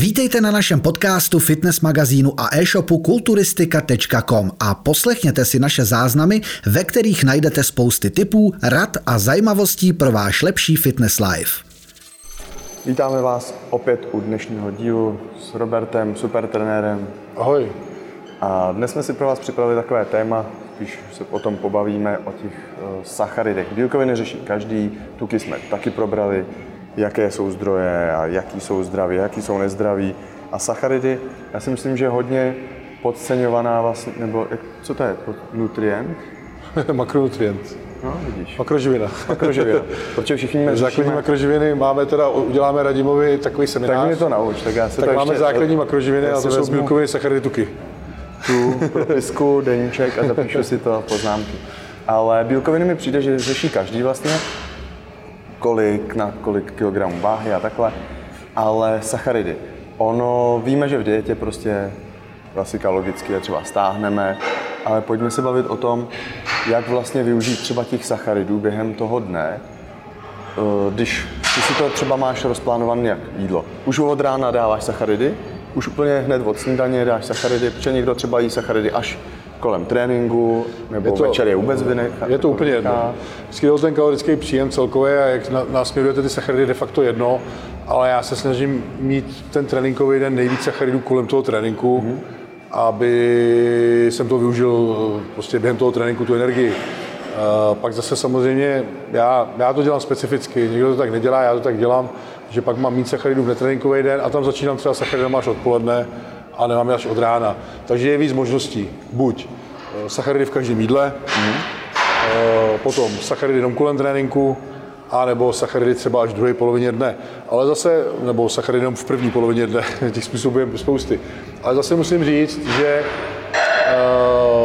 Vítejte na našem podcastu, fitness magazínu a e-shopu kulturistika.com a poslechněte si naše záznamy, ve kterých najdete spousty tipů, rad a zajímavostí pro váš lepší fitness life. Vítáme vás opět u dnešního dílu s Robertem, supertrenérem. Ahoj. A dnes jsme si pro vás připravili takové téma, když se potom pobavíme o těch uh, sacharidech. Bílkoviny řeší každý, tuky jsme taky probrali, jaké jsou zdroje a jaký jsou zdraví, jaký jsou nezdraví. A sacharidy, já si myslím, že hodně podceňovaná vlastně, nebo jak, co to je, nutrient? Makronutrient. No, vidíš. Makroživina. Makroživina. Protože všichni Základní řešíme, makroživiny máme teda, uděláme Radimovi takový seminář. tak mi to nauč, tak já se tak to máme ještě, základní makroživiny a to jsou bílkoviny, sacharidy, tuky. tu propisku, deníček a zapíšu si to poznámky. Ale bílkoviny mi přijde, že řeší každý vlastně, kolik na kolik kilogramů váhy a takhle. Ale sacharidy. Ono, víme, že v dietě prostě klasika logicky je třeba stáhneme, ale pojďme se bavit o tom, jak vlastně využít třeba těch sacharidů během toho dne, Eh, když ty si to třeba máš rozplánované jak jídlo. Už od rána dáváš sacharidy, už úplně hned od snídaně dáš sacharidy, protože někdo třeba jí sacharidy až kolem tréninku, nebo Je to- večer je vůbec vynechá. Je to úplně jedno. Vždycky jde o ten kalorický příjem celkově a jak na- nasměrujete ty sacharidy de facto jedno, ale já se snažím mít ten tréninkový den nejvíc sacharidů kolem toho tréninku, Mhm. aby jsem to využil eh, prostě během toho tréninku tu energii. Eh, Pak zase samozřejmě, já, já to dělám specificky, někdo to tak nedělá, já to tak dělám, že pak mám mít sacharidů v netréninkový den a tam začínám třeba sacharidama až odpoledne a nemám je až od rána. Takže je víc možností. Buď eh, sacharidy v každém jídle, Eh, potom sacharidy jenom kolem tréninku, a nebo sacharidy třeba až v druhé polovině dne. Ale zase, nebo sacharidy jenom v první polovině dne, těch způsobů je spousty. Ale zase musím říct, že eh,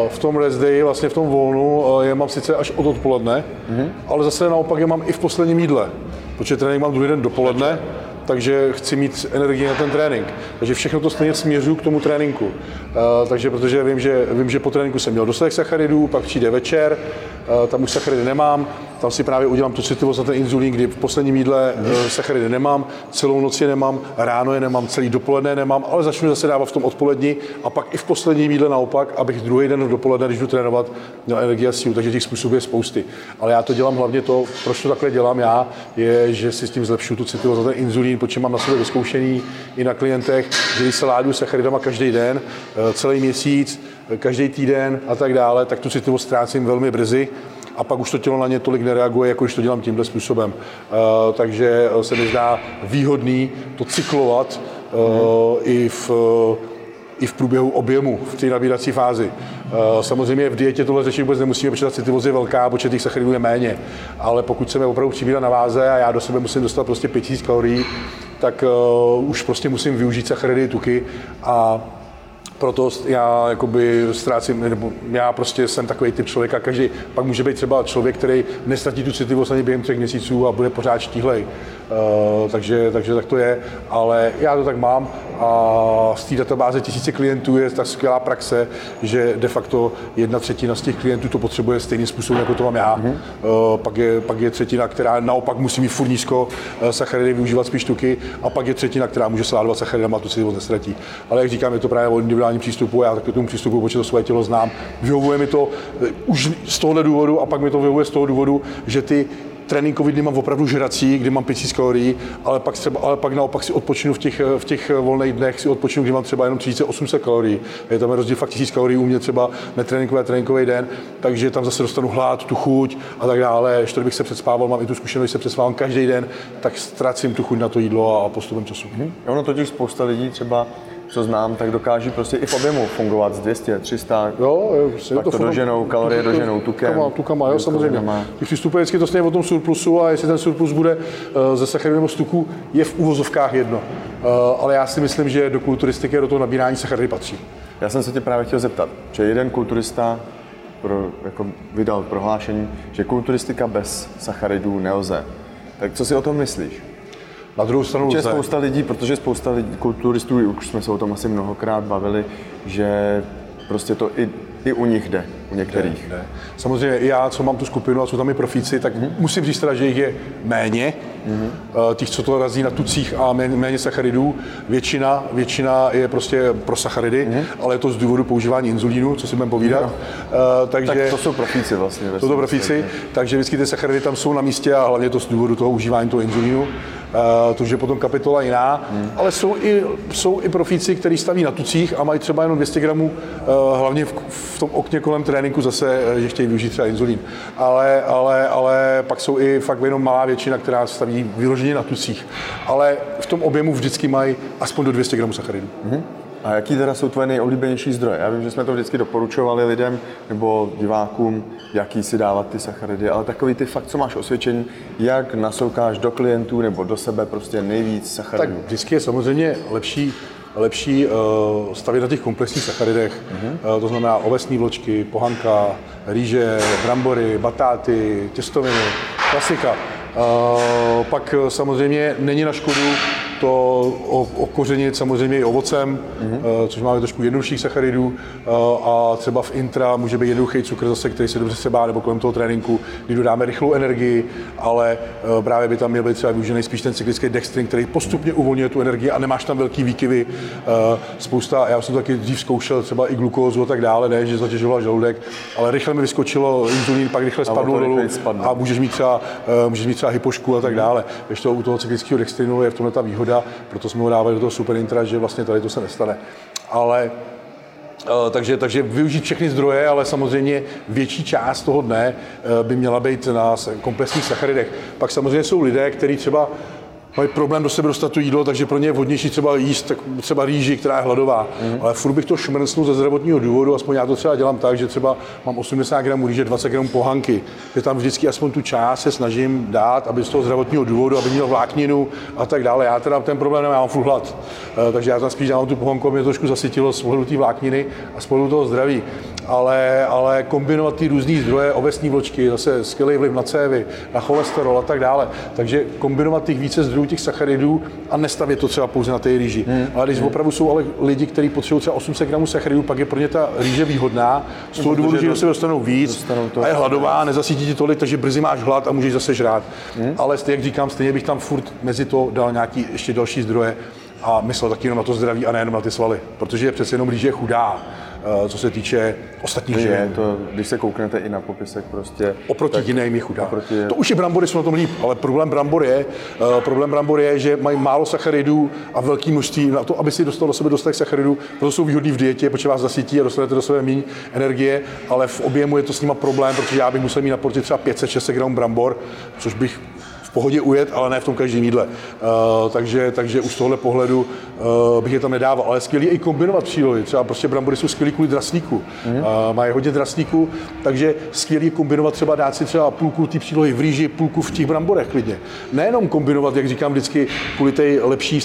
v tom rest day, vlastně v tom volnu, je mám sice až od odpoledne, mm-hmm. ale zase naopak je mám i v posledním jídle, protože trénink mám druhý den dopoledne, takže chci mít energii na ten trénink. Takže všechno to stejně směřuju k tomu tréninku. Uh, takže protože vím že, vím, že po tréninku jsem měl dostatek sacharidů, pak přijde večer, uh, tam už sacharidy nemám, tam si právě udělám tu citlivost na ten inzulín, kdy v posledním jídle uh, sacharidy nemám, celou noc je nemám, ráno je nemám, celý dopoledne nemám, ale začnu zase dávat v tom odpolední a pak i v posledním jídle naopak, abych druhý den dopoledne, když jdu trénovat, měl energii a sílu, takže těch způsobů je spousty. Ale já to dělám hlavně to, proč to takhle dělám já, je, že si s tím zlepšu tu citlivost na ten inzulín, protože mám na sobě vyzkoušený i na klientech, že když se ládu sacharidama každý den, eh, celý měsíc, eh, každý týden a tak dále, tak tu citlivost ztrácím velmi brzy a pak už to tělo na ně tolik nereaguje, jako když to dělám tímhle způsobem. Eh, Takže eh, se mi zdá výhodný to cyklovat eh, i v i v průběhu objemu, v té nabírací fázi. Samozřejmě v dietě tohle řešit vůbec nemusíme, protože ta citlivost je velká, počet těch sacharidů je méně. Ale pokud chceme opravdu přibírat na váze a já do sebe musím dostat prostě 5000 kalorií, tak uh, už prostě musím využít sacharidy, tuky a proto já jakoby ztrácím, nebo já prostě jsem takový typ člověka, každý, pak může být třeba člověk, který nestratí tu citlivost ani během třech měsíců a bude pořád štíhlej. Uh, takže, takže tak to je, ale já to tak mám a z té databáze tisíce klientů je tak skvělá praxe, že de facto jedna třetina z těch klientů to potřebuje stejným způsobem, jako to mám já. Mm-hmm. Uh, pak, je, pak je třetina, která naopak musí mít furt nízko uh, sacharidy, využívat spíš tuky a pak je třetina, která může sládovat sacharidama a tu citlivost nestratí. Ale jak říkám, je to právě o individuálním přístupu, já taky tomu přístupu, protože to svoje tělo znám. Vyhovuje mi to eh, už z tohohle důvodu a pak mi to vyhovuje z toho důvodu, že ty tréninkový dny mám opravdu žrací, kdy mám 5000 kalorií, ale pak, třeba, ale pak naopak si odpočinu v těch, v těch volných dnech, si odpočinu, kdy mám třeba jenom 3800 kalorií. Je tam rozdíl fakt 1000 kalorií u mě třeba netréninkový a tréninkový den, takže tam zase dostanu hlad, tu chuť a tak dále. Ještě bych se předspával, mám i tu zkušenost, že se předspávám každý den, tak ztrácím tu chuť na to jídlo a postupem času. Hmm. Ono totiž spousta lidí třeba, co znám, tak dokáží prostě i v objemu fungovat z 200, 300, Jo, prostě Pak to funguje. doženou, kalorie doženou tukem, Tukama, tukama jo, samozřejmě. Ty přistupuje vždycky to o tom surplusu a jestli ten surplus bude eh, ze sacharidů nebo z tuku, je v úvozovkách jedno. Eh, Ale já si myslím, že do kulturistiky do toho nabírání sacharidy patří. Já jsem se tě právě chtěl zeptat, že jeden kulturista pro, jako vydal prohlášení, že kulturistika bez sacharidů nelze. Tak co si o tom myslíš? Na druhou stranu lze. spousta lidí, protože spousta lidí, kulturistů, už jsme se o tom asi mnohokrát bavili, že prostě to i, i u nich jde, u některých. Ne, ne. Samozřejmě já, co mám tu skupinu a jsou tam i profíci, tak mm-hmm. musím říct teda, že jich je méně, mm-hmm. těch, co to razí na tucích a méně, méně sacharidů. Většina, většina je prostě pro sacharidy, mm-hmm. ale je to z důvodu používání inzulínu, co si budeme povídat. No. Uh, takže, tak to jsou profíci vlastně. To jsou profíci, takže vždycky ty sacharidy tam jsou na místě a hlavně to z důvodu toho užívání toho inzulínu. Eh, to je potom kapitola jiná, hmm. ale jsou i, jsou i profíci, kteří staví na tucích a mají třeba jenom 200 gramů, eh, hlavně v, v tom okně kolem tréninku zase, eh, že chtějí využít třeba inzulín. Ale, ale, ale pak jsou i fakt jenom malá většina, která staví vyloženě na tucích. Ale v tom objemu vždycky mají aspoň do 200 gramů sacharidů. Hmm. A jaký teda jsou tvoje nejoblíbenější zdroje? Já vím, že jsme to vždycky doporučovali lidem nebo divákům, jaký si dávat ty sacharidy, ale takový ty fakt, co máš osvědčení, jak nasoukáš do klientů nebo do sebe prostě nejvíc sacharidů. Tak vždycky je samozřejmě lepší lepší uh, stavět na těch komplexních sacharidech, uh-huh. uh, to znamená ovesní vločky, pohanka, rýže, brambory, batáty, těstoviny, klasika. Uh, pak samozřejmě není na škodu to okořenit samozřejmě i ovocem, mm-hmm. což máme trošku jednodušších sacharidů eh, a třeba v intra může být jednoduchý cukr zase, který se dobře sebá, nebo kolem toho tréninku, kdy dodáme rychlou energii, ale eh, právě by tam měl být třeba využený spíš ten cyklický dextrin, který postupně uvolňuje tu energii a nemáš tam velký výkyvy. Spousta, já jsem to taky dřív zkoušel, třeba i glukózu a tak dále, ne, že zatěžoval žaludek, ale rychle mi vyskočilo inzulín, pak rychle spadl dolů a můžeš mít třeba, můžeš mít třeba hypošku a tak dále. Když to u toho cyklického dextrinu je v tomhle ta výhoda, výhoda, proto jsme ho dávali do toho super intra, že vlastně tady to se nestane. Ale eh, takže, takže využít všechny zdroje, ale samozřejmě větší část toho dne eh, by měla být na komplexních sacharidech. Pak samozřejmě jsou lidé, kteří třeba mají problém do sebe dostat to jídlo, takže pro ně je vhodnější třeba jíst tak, třeba rýži, která je hladová. Mm. Ale furt bych to šmrncnul ze zdravotního důvodu, aspoň já to třeba dělám tak, že třeba mám 80 gramů rýže, 20 gramů pohanky, že tam vždycky aspoň tu část se snažím dát, aby z toho zdravotního důvodu, aby měl vlákninu a tak dále. Já teda ten problém nemám, já mám furt hlad. Eh, takže já tam spíš dávám tu pohanku, mě trošku zasytilo z pohledu té vlákniny a z pohledu toho zdraví ale, ale kombinovat ty různé zdroje, ovesní vločky, zase skvělý vliv na cévy, na cholesterol a tak dále. Takže kombinovat těch více zdrojů těch sacharidů a nestavět to třeba pouze na té rýži. Hmm. Ale když hmm. opravdu jsou ale lidi, kteří potřebují třeba 800 gramů sacharidů, pak je pro ně ta rýže výhodná, z toho důvodu, že sebe dostanou víc dostanou to a je hladová, nezasítí ti tolik, takže brzy máš hlad a můžeš zase žrát. Hmm. Ale jak říkám, stejně bych tam furt mezi to dal nějaký ještě další zdroje a myslel taky jenom na to zdraví a nejenom na ty svaly, protože je přece jenom rýže chudá co se týče ostatních živin. to, když se kouknete i na popisek prostě. Oproti tak, jiným je chudá. Oproti... To už i brambory jsou na tom líp, ale problém brambor je, uh, problém brambor je, že mají málo sacharidů a velký množství na to, aby si dostal do sebe dostatek sacharidů. Proto jsou výhodný v dietě, protože vás zasytí a dostanete do sebe méně energie, ale v objemu je to s nima problém, protože já bych musel mít na porci třeba 500-600 gramů brambor, což bych pohodě ujet, ale ne v tom každém jídle. Uh, takže, takže už z tohle pohledu uh, bych je tam nedával. Ale skvělý i kombinovat přílohy. Třeba prostě brambory jsou skvělý kvůli draslíku. Mm. Uh, mají hodně draslíku, takže skvělý kombinovat třeba dát si třeba půlku té přílohy v rýži, půlku v těch bramborech klidně. Nejenom kombinovat, jak říkám vždycky, kvůli té lepší,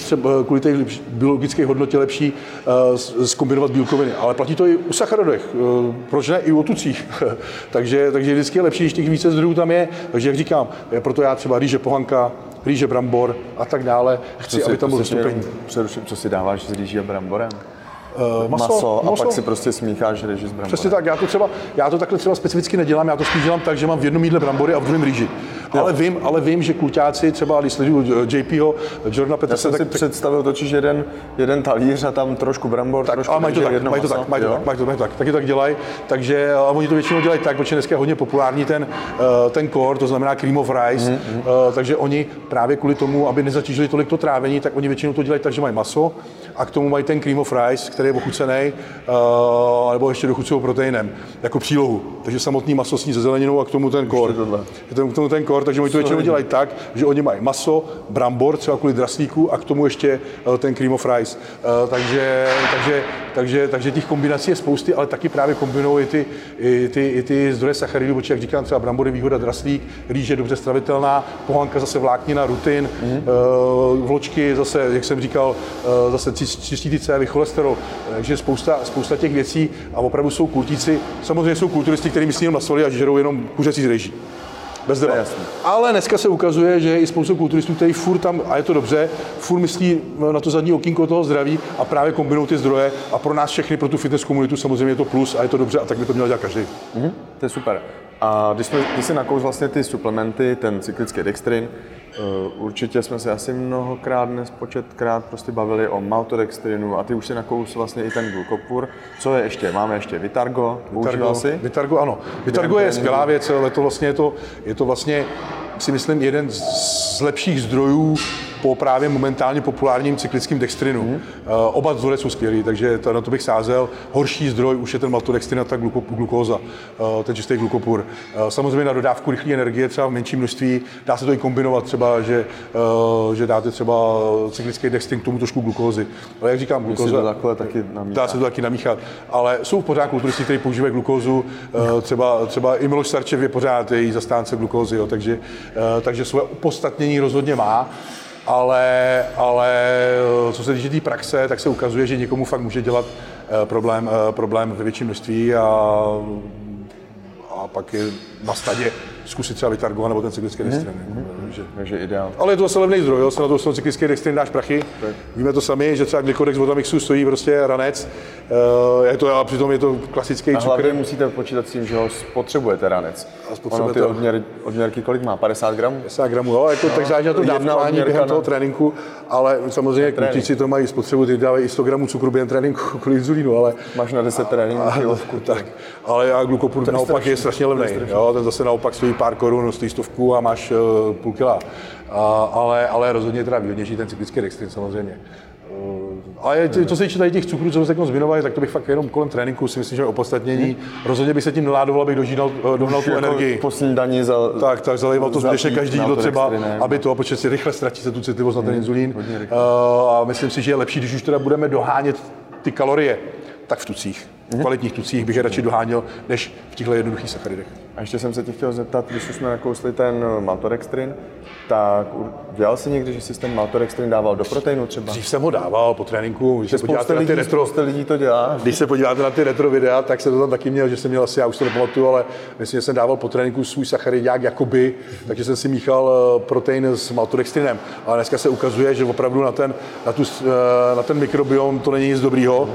kvůli té biologické hodnotě lepší uh, zkombinovat bílkoviny, ale platí to i u sacharodech. Uh, proč ne i u tucích? takže, takže vždycky je lepší, když těch více zdrojů tam je. Takže jak říkám, proto já třeba rýže pohanka, rýže brambor a tak dále. Chci, si, aby tam bylo zastoupení. co si dáváš s rýží a bramborem? Uh, maso, maso, a maso. pak si prostě smícháš rýži s bramborem. Přesně tak, já to, třeba, já to takhle třeba specificky nedělám, já to spíš dělám tak, že mám v jednom jídle brambory a v druhém rýži. Ale vím, ale vím, že kluťáci, třeba když sleduju JPho, Jordana Peterse, Já jsem tak, si představil totiž jeden, jeden talíř a tam trošku brambor, tak, trošku ale mají to tak, mají to tak, mají to tak, mají to, mají to tak, taky tak dělají, takže a oni to většinou dělají tak, protože dneska je hodně populární ten, uh, ten core, to znamená cream of rice, mm-hmm. takže oni právě kvůli tomu, aby nezatížili tolik to trávení, tak oni většinou to dělají tak, že mají maso a k tomu mají ten cream of rice, který je ochucený, nebo ještě dochucují proteinem, jako přílohu. Takže samotný maso sní se zeleninou a k tomu ten core. K tomu ten core, takže oni to většinou dělají tak, že oni mají maso, brambor, třeba kvůli draslíku a k tomu ještě eh, ten cream of rice. Eh, takže, takže, takže, takže těch kombinací je spousty, ale taky právě kombinují i ty, i ty, i ty zdroje sacharidů, protože jak říkám, třeba brambory výhoda draslík, rýž je dobře stravitelná, pohanka zase vláknina, rutin, mm. vločky zase, jak jsem říkal, zase čistí ty cévy, cholesterol, takže spousta, spousta těch věcí a opravdu jsou kultíci. Samozřejmě jsou kulturisti, kteří myslí jenom na soli a žerou jenom kuřecí z rejží. Bez To je deba. jasný. Ale dneska se ukazuje, že je i spoustu kulturistů, kteří furt tam, a je to dobře, furt myslí na to zadní okýnko toho zdraví a právě kombinují ty zdroje. A pro nás všechny, pro tu fitness komunitu samozřejmě je to plus a je to dobře a tak by to měl dělat každý. To je super. A když, jsme, když jsi nakous vlastně ty suplementy, ten cyklický dextrin, určitě jsme se asi mnohokrát, nespočetkrát prostě bavili o maltodextrinu a ty už si nakous vlastně i ten glukopur. Co je ještě? Máme ještě Vitargo, používal jsi? Vitargo, ano. Vitargo je skvělá věc, ale to vlastně je to, je to vlastně, si myslím, jeden z lepších zdrojů po právě momentálně populárním cyklickém dextrinu. Mm. Oba zdroje jsou skvělý, takže to, na to bych sázel. Horší zdroj už je ten maltodextrin a ta gluko, glukóza, eh, ten čistý glukopur. Eh, Samozřejmě na dodávku rychlé energie třeba v menším množství, dá se to i kombinovat třeba, že, že dáte třeba cyklický dextrin k tomu trošku glukózy. Ale jak říkám, glukóza, to takhle taky. Dá se to taky namíchat, ale jsou pořád kulturisti, kteří používají glukózu, třeba, třeba i Miloš Sarčev je pořád její zastánce glukózy, jo, takže, takže svoje opodstatnění rozhodně má, ale, ale eh, co se týče té praxe, tak se ukazuje, že někomu fakt může dělat eh, problém, eh, problém ve větším množství a, a pak je na stadě zkusit třeba vytargovat nebo ten cyklický dextrin. Takže- Takže ideál. ale je to zase levný zdroj, jo? se na to jsou cyklický dextrin dáš prachy. Víme to sami, že třeba Glycodex Votamixu stojí prostě ranec. Eh, Je to, a přitom je to klasický A hlavně cukr. musíte počítat s tím, že ho spotřebujete ranec. A spotřebujete Ono ty odměr, odměrky kolik má? 50 gramů? 50 gramů, jo, jako, tak záleží na tom dávkování během na- toho tréninku, ale samozřejmě kluci to mají spotřebu, ty dávají i 100 gramů cukru během tréninku kvůli inzulínu, ale Máš na 10 tréninků kilovku. tak, ale a glukopur naopak je strašně levný. Jo, ten zase naopak stojí pár korun, stojí stovku a máš uh, půl kila. A, ale, ale rozhodně je teda výhodnější ten cyklický dextrin samozřejmě. Uh, ale to, to se týče tady těch cukrů, co se teď zmiňovali, tak to bych fakt jenom kolem tréninku si myslím, že je opodstatnění. Rozhodně bych se tím neládoval, abych dožínal, eh, dohnal tu Jako energii. Po snídani za... Tak, tak zalejval to zbytečně každý jídlo třeba, maltodextrinem. aby to, protože si rychle ztratí se tu citlivost na ten inzulín. hodně rychle. Uh, a myslím si, že je lepší, když už teda budeme dohánět ty kalorie, tak v tucích. V kvalitních tucích bych je radši doháněl, než v těchto jednoduchých sacharidech. A ještě jsem se tě chtěl zeptat, když už jsme nakousli ten eh, maltodextrin, tak dělal jsi někdy, že jsi ten maltodextrin dával do proteinu třeba? Dřív jsem ho dával po tréninku, když se podíváte na ty lidí, retro, lidí to dělá. Když se podíváte na ty retro videa, tak jsem to tam taky měl, že jsem měl asi, já už to nepamatuju, ale myslím, že jsem dával po tréninku svůj sacharidák jakoby, takže jsem si míchal eh, protein s maltodextrinem. Ale dneska se ukazuje, že opravdu na ten, na tu, eh, na ten mikrobiom to není nic dobrýho.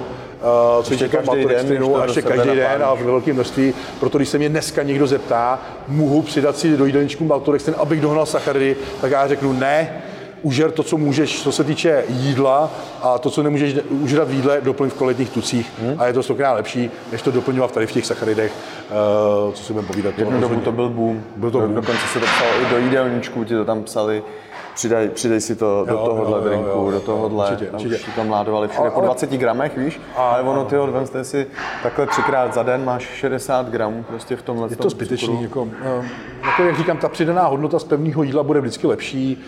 Uh, co týká každý den, to a ještě každý den a v velkém množství. Proto když se mě dneska někdo zeptá, mohu přidat si do jídelníčku maltodextrin, abych dohnal sacharidy, tak já řeknu ne, užer to, co můžeš, co se týče jídla a to, co nemůžeš užrat v jídle, doplň v kvalitních tucích Hmm. a je to stokrát lepší, než to doplňovat tady v těch sacharidech, uh, co si budeme povídat. Jednu dobu to byl boom. Byl to Do- boom. Dokonce se to psalo i do jídelníčku, ti to tam psali. Přidej, přidej si to do Jo, tohohle jo, jo, drinku, jo, do tohohle. určitě, a určitě. Už tam ládovali všude po ale- 20 gramech, víš? Ale ono, ty odvemte si takhle třikrát za den, máš 60 gramů prostě v tomhle Je to zbytečný, jako, eh, jako, jak říkám, ta přidaná hodnota z pevného jídla bude vždycky lepší.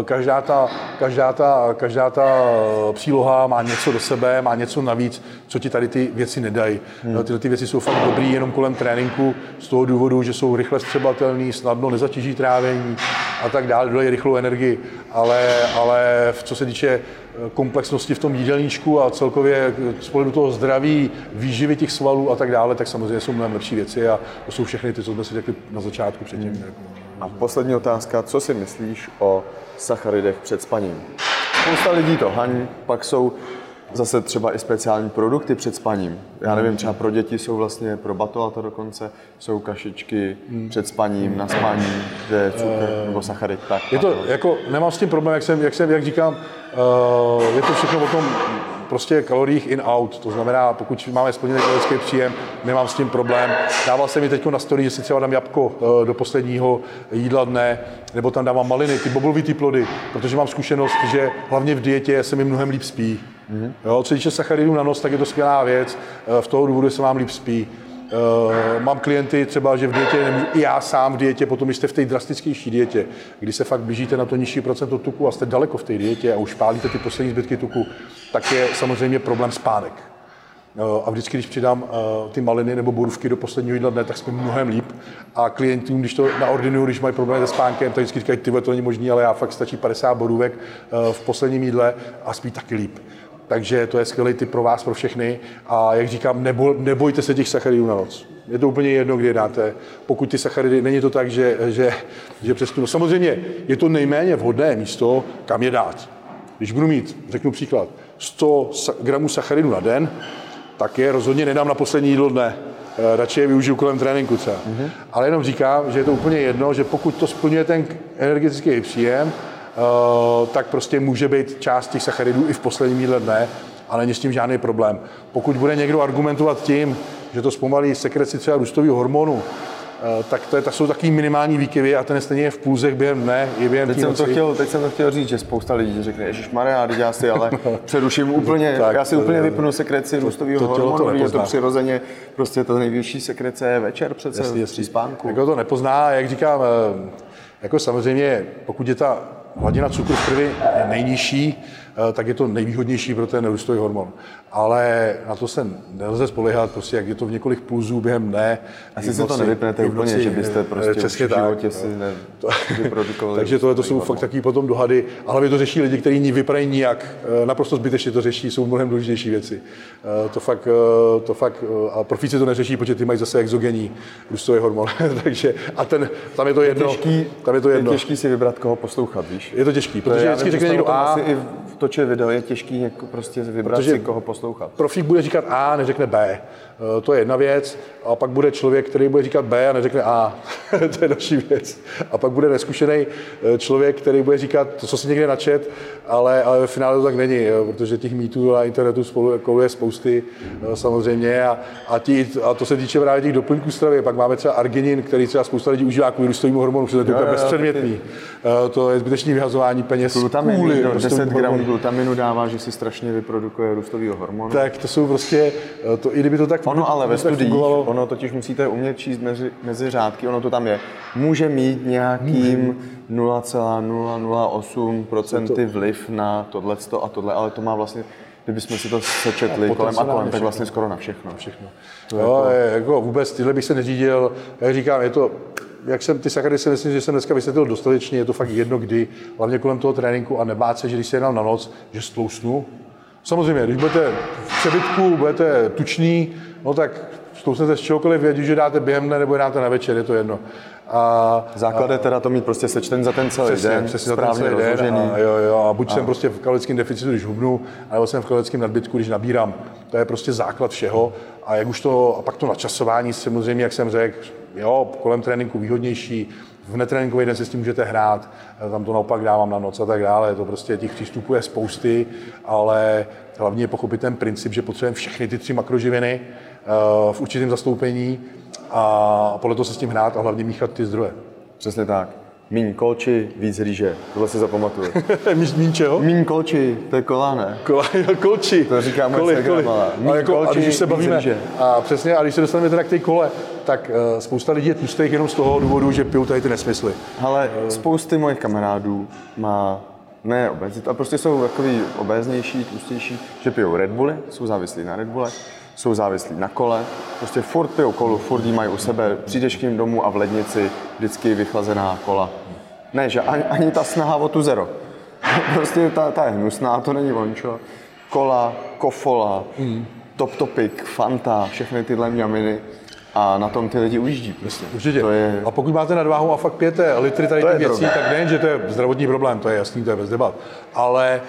Eh, Každá ta, každá, ta, každá ta eh, příloha má něco do sebe, má něco navíc, co ti tady ty věci nedají. Hmm. Tyhle ty věci jsou fakt dobrý jenom kolem tréninku z toho důvodu, že jsou rychle střebatelný, snadno nezatíží trávení a tak dále, dodají rychlou energii. Ale, ale v- co se týče eh, komplexnosti v tom jídelníčku a celkově eh, z pohledu toho zdraví, výživy těch svalů a tak dále, tak samozřejmě jsou mnohem lepší věci a to jsou všechny ty, co jsme si řekli na začátku předtím. Hmm. A poslední otázka, co si myslíš o sacharidech před spaním? Spousta lidí to haní, pak jsou zase třeba i speciální produkty před spaním. Já nevím, třeba pro děti jsou vlastně, pro batola to dokonce, jsou kašičky před spaním, na spaní, kde je cukr nebo sacharid. Tak, Je to, jako, nemám s tím problém, jak jsem, jak jsem, jak říkám, uh, je to všechno o tom prostě kaloriích in-out, to znamená, pokud máme splněný kalorický příjem, nemám s tím problém. Dával jsem mi teď na story, že si třeba dám jabko uh, do posledního jídla dne, nebo tam dávám maliny, ty bobulvitý plody, protože mám zkušenost, že hlavně v dietě se mi mnohem líp spí. Mm-hmm. Jo, co týče sacharidů na nos, tak je to skvělá věc, uh, v toho důvodu se vám líp spí. Uh, mám klienty třeba, že v dietě, i já sám v dietě, potom jste v té drastičtější dietě, kdy se fakt blížíte na to nižší procento tuku a jste daleko v té dietě a už pálíte ty poslední zbytky tuku, tak je samozřejmě problém spánek. Uh, a vždycky, když přidám uh, ty maliny nebo borůvky do posledního jídla dne, tak jsme mnohem líp. A klientům, když to naordinuju, když mají problémy se spánkem, tak vždycky říkají, ty to není možné, ale já fakt stačí 50 borůvek uh, v posledním jídle a spí taky líp. Takže to je skvělý tip pro vás, pro všechny. A jak říkám, nebo, nebojte se těch sacharidů na noc. Je to úplně jedno, kdy dáte. Pokud ty sacharidy, není to tak, že, že, že přes tu noc. Samozřejmě je to nejméně vhodné místo, kam je dát. Když budu mít, řeknu příklad, 100 gramů sacharidů na den, tak je rozhodně nedám na poslední jídlo dne. Eh, radši je využiju kolem tréninku třeba. Mm-hmm. Ale jenom říkám, že je to úplně jedno, že pokud to splňuje ten energetický příjem, tak prostě může být část těch sacharidů i v posledním jídle dne a není s tím žádný problém. Pokud bude někdo argumentovat tím, že to zpomalí sekreci třeba růstového hormonu, Eh, tak to, je, to jsou takový minimální výkyvy a ten stejně je v půlzech během dne, i během teď jsem, to chtěl, teď jsem to chtěl říct, že spousta lidí řekne, Ježíš Maria, já si ale přeruším úplně, tak, já si úplně vypnu sekreci růstového hormonu, to je to přirozeně, prostě to největší sekrece je večer přece jasný, jasný. spánku. Jako to nepozná, jak říkám, eh, jako samozřejmě, pokud je ta hladina cukru v krvi nejnižší, eh, tak je to nejvýhodnější pro ten růstový hormon. Ale na to se nelze spolehat, prostě jak je to v několik pulzů během dne. Asi se to nevypnete úplně, noci, že byste eh, prostě přesně tak, životě si ne, Takže tohle to jsou fakt takový potom dohady. A hlavně to řeší lidi, kteří vypadají nijak, eh, naprosto zbytečně to řeší, jsou mnohem důležitější věci. To fakt, to fakt a profíci to neřeší, protože ty mají zase exogenní růstový hormon. Takže a ten, tam je to jedno. Je těžký, tam je to jedno. Je těžký si vybrat, koho poslouchat, víš? Je to těžký, protože vždycky řekne někdo A. Asi i v toče video je těžký jako prostě vybrat si, koho poslouchat. Profík bude říkat A, neřekne B. Eh, to je jedna věc. A pak bude člověk, který bude říkat B a neřekne A. to je další věc. A pak bude neskušený eh, člověk, který bude říkat to, co si někde načet, ale, ale ve finále to tak není, protože těch mýtů na internetu spolu koluje spousty eh, samozřejmě a, a, tí, a to se týče právě těch doplňků stravy. Pak máme třeba arginin, který třeba spousta lidí užívá kvůli růstovému hormonu, protože to je bezpředmětný. To je zbytečné vyhazování peněz. Glutamin, kůli, 10 gramů glutaminu dává, že si strašně vyprodukuje růstového hormonu. Tak to jsou prostě, to, i kdyby to tak Ono ale ve studiích, ono totiž musíte umět číst mezi, mezi řádky, ono to tam je. Může mít nějakým 0,008% vliv na tohle a tohle, ale to má vlastně kdybychom si to sečetli kolem a kolem, tak vlastně skoro na všechno. všechno. To jo, je jako... jako vůbec tyhle bych se neřídil. Jak říkám, je to, jak jsem ty sachary si myslím, že jsem dneska vysvětlil dostatečně, je to fakt jedno kdy, hlavně kolem toho tréninku a nebát se, že když se jednal na noc, že stlousnu. Samozřejmě, když budete v přebytku, budete tučný, no tak zkousnete z čehokoliv, vědí, že dáte během dne nebo dáte na večer, je to jedno. A, Základ je teda to mít prostě sečten za ten celý přesně, den, přesně správně za ten celý den a, jo, jo, a buď a. jsem prostě v kalorickém deficitu, když hubnu, nebo jsem v kalorickém nadbytku, když nabírám. To je prostě základ všeho. A jak už to, a pak to načasování, samozřejmě, jak jsem řekl, jo, kolem tréninku výhodnější, v netréninkový den si s tím můžete hrát, tam to naopak dávám na noc a tak dále. To prostě těch přístupů je spousty, ale hlavně je pochopit ten princip, že potřebujeme všechny ty tři makroživiny eh, v určitém zastoupení a podle toho se s tím hrát a hlavně míchat ty zdroje. Přesně tak. Míň kolči, víc rýže. Tohle si zapamatuju. míň, míň čeho? Míň kolči, to je kola, ne? Kola, kolči. To říká moje koli, koli. Míň a, jako, kolči, a když se bavíme, a přesně, a když se dostaneme teda k té kole, tak uh, spousta lidí je tlustých jenom z toho důvodu, že pijou tady ty nesmysly. Ale spousty mojich kamarádů má ne obezit, a prostě jsou takový obéznější, tlustější, že pijou Red Bully, jsou závislí na Red Bulle, jsou závislí na kole, prostě furt pijou kolu, furt jí mají u sebe, přijdeš k ním domů a v lednici vždycky vychlazená kola. Ne, že ani, ani ta snaha o tu zero. prostě ta, ta je hnusná, to není vončo. Kola, kofola, mm. top topik, fanta, všechny tyhle mňaminy a na tom ty lidi ujíždí prostě. Určitě. To je... A pokud máte nadváhu a fakt pijete litry tady těch věcí, tak nejen, že to je zdravotní problém, to je jasný, to je bez debat, ale,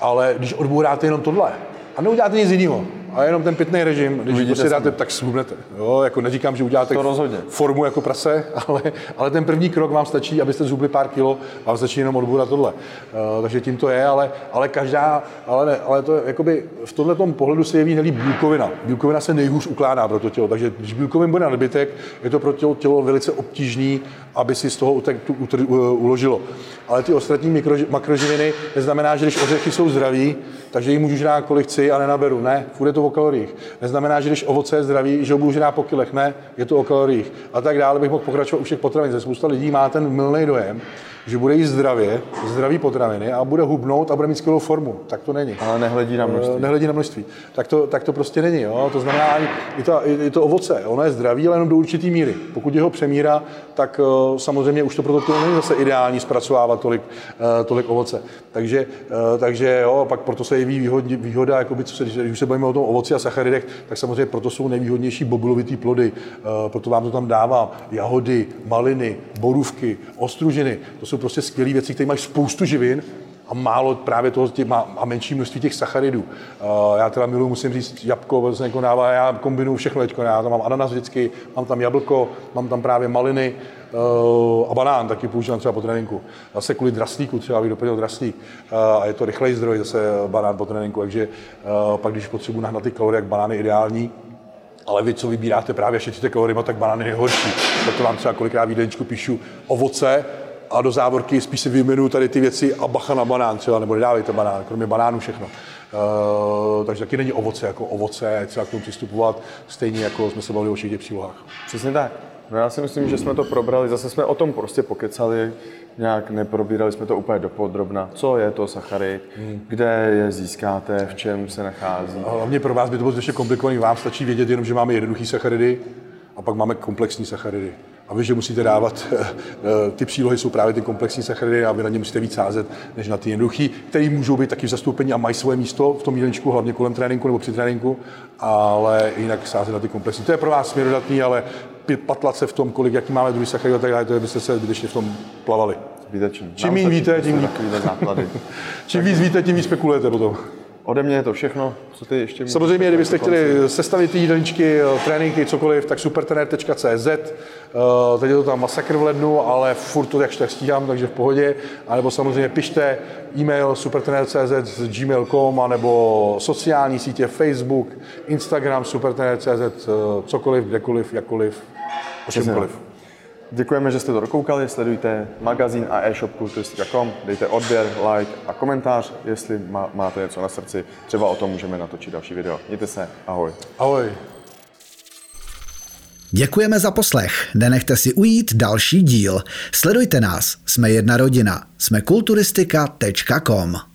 ale když odbouráte jenom tohle a neuděláte nic jiného, a jenom ten pitný režim, když Uvidíte prostě dáte, tak schubnete. Jo, jako neříkám, že uděláte to rozhodně. formu jako prase, ale, ale ten první krok vám stačí, abyste zhubli pár kilo, vám stačí jenom odbourat tohle. Uh, takže tím to je, ale, ale každá, ale, ne, ale to je, jakoby v tomhle pohledu se jeví nelíbí bílkovina. Bílkovina se nejhůř ukládá pro to tělo, takže když bílkovin bude nadbytek, je to pro tělo, tělo velice obtížný, aby si z toho utek, tu, utr, uh, uložilo. Ale ty ostatní mikro, makroživiny neznamená, že když ořechy jsou zdraví, takže jich můžu žrát kolik chci a nenaberu. Ne, bude to to o kaloriích. Neznamená, že když ovoce je zdravý, že ho budu žrát po kilech, ne, je to o kaloriích. A tak dále bych mohl pokračovat u všech potravin. Spousta lidí má ten milný dojem, že bude jíst zdravě, zdraví potraviny a bude hubnout a bude mít skvělou formu. Tak to není. Ale nehledí na množství. Nehledí na množství. Tak to, tak to prostě není. Jo? To znamená, i to, i to ovoce, ono je zdravý, ale jenom do určitý míry. Pokud jeho přemíra, tak uh, samozřejmě už to proto to není zase ideální zpracovávat tolik, uh, tolik ovoce. Takže, takže jo, pak proto se jeví výhod, výhoda, jakoby, co se, když už se bavíme o tom ovoci a sacharidech, tak samozřejmě proto jsou nejvýhodnější bobulovitý plody. Uh, proto vám to tam dává jahody, maliny, borůvky, ostružiny. To jsou prostě skvělé věci, které mají spoustu živin, a málo právě toho a menší množství těch sacharidů. Uh, já teda miluji, musím říct, jabko, se někoho dává, já kombinuju všechno teďko, já tam mám ananas vždycky, mám tam jablko, mám tam právě maliny uh, a banán taky používám třeba po tréninku. Zase kvůli draslíku, třeba bych doplnil draslík uh, a je to rychlej zdroj zase banán po tréninku, takže pak když potřebuji nahnat ty kalorie, jak banán je ideální, ale vy, co vybíráte právě šetříte kaloriemi, tak banán je horší. Proto vám třeba kolikrát v píšu ovoce, a do závorky spíš si vyjmenuju tady ty věci a bacha na banán třeba, nebo nedávejte banán, kromě banánu všechno. Uh, takže taky není ovoce jako ovoce, třeba k tomu přistupovat stejně jako jsme se bavili o všech těch přílohách. Přesně tak. No já si myslím, že jsme to probrali, zase jsme o tom prostě pokecali, nějak neprobírali jsme to úplně dopodrobna. Co je to sacharid, hmm. kde je získáte, v čem se nachází. A hlavně pro vás by to bylo ještě komplikovaný, vám stačí vědět jenom, že máme jednoduchý sacharidy a pak máme komplexní sacharidy. A vy, že musíte dávat, eh, eh, ty přílohy jsou právě ty komplexní sacharidy a vy na ně musíte víc sázet, než na ty jednoduché, které můžou být taky v zastoupení a mají svoje místo v tom jídelníčku, hlavně kolem tréninku nebo při tréninku, ale jinak sázet na ty komplexní. To je pro vás směrodatný, ale patlat se v tom, kolik, jaký máme druhý sacharid a tak dále, to je, byste se zbytečně v tom plavali. Zbytečný. Čím víc víte, tím, čím víc víte, tím víc spekulujete potom. Ode mě je to všechno, co ty ještě Samozřejmě, kdybyste chtěli sestavit ty jídelníčky, eh, tréninky, cokoliv, tak supertrener.cz. Eh, teď je to tam masakr v lednu, ale furt to jakž tak stíhám, takže v pohodě. A nebo samozřejmě pište e-mail supertrener.cz s gmail.com, nebo sociální sítě Facebook, Instagram supertrener.cz, eh, cokoliv, kdekoliv, jakkoliv, o čemkoliv. Děkujeme, že jste to dokoukali, sledujte magazín a e-shop kulturistika.com, dejte odběr, like a komentář, jestli má, máte něco na srdci, třeba o tom můžeme natočit další video. Mějte se, ahoj. Ahoj. Děkujeme za poslech. Nenechte si ujít další díl. Sledujte nás. Jsme jedna rodina. Jsme kulturistika.com.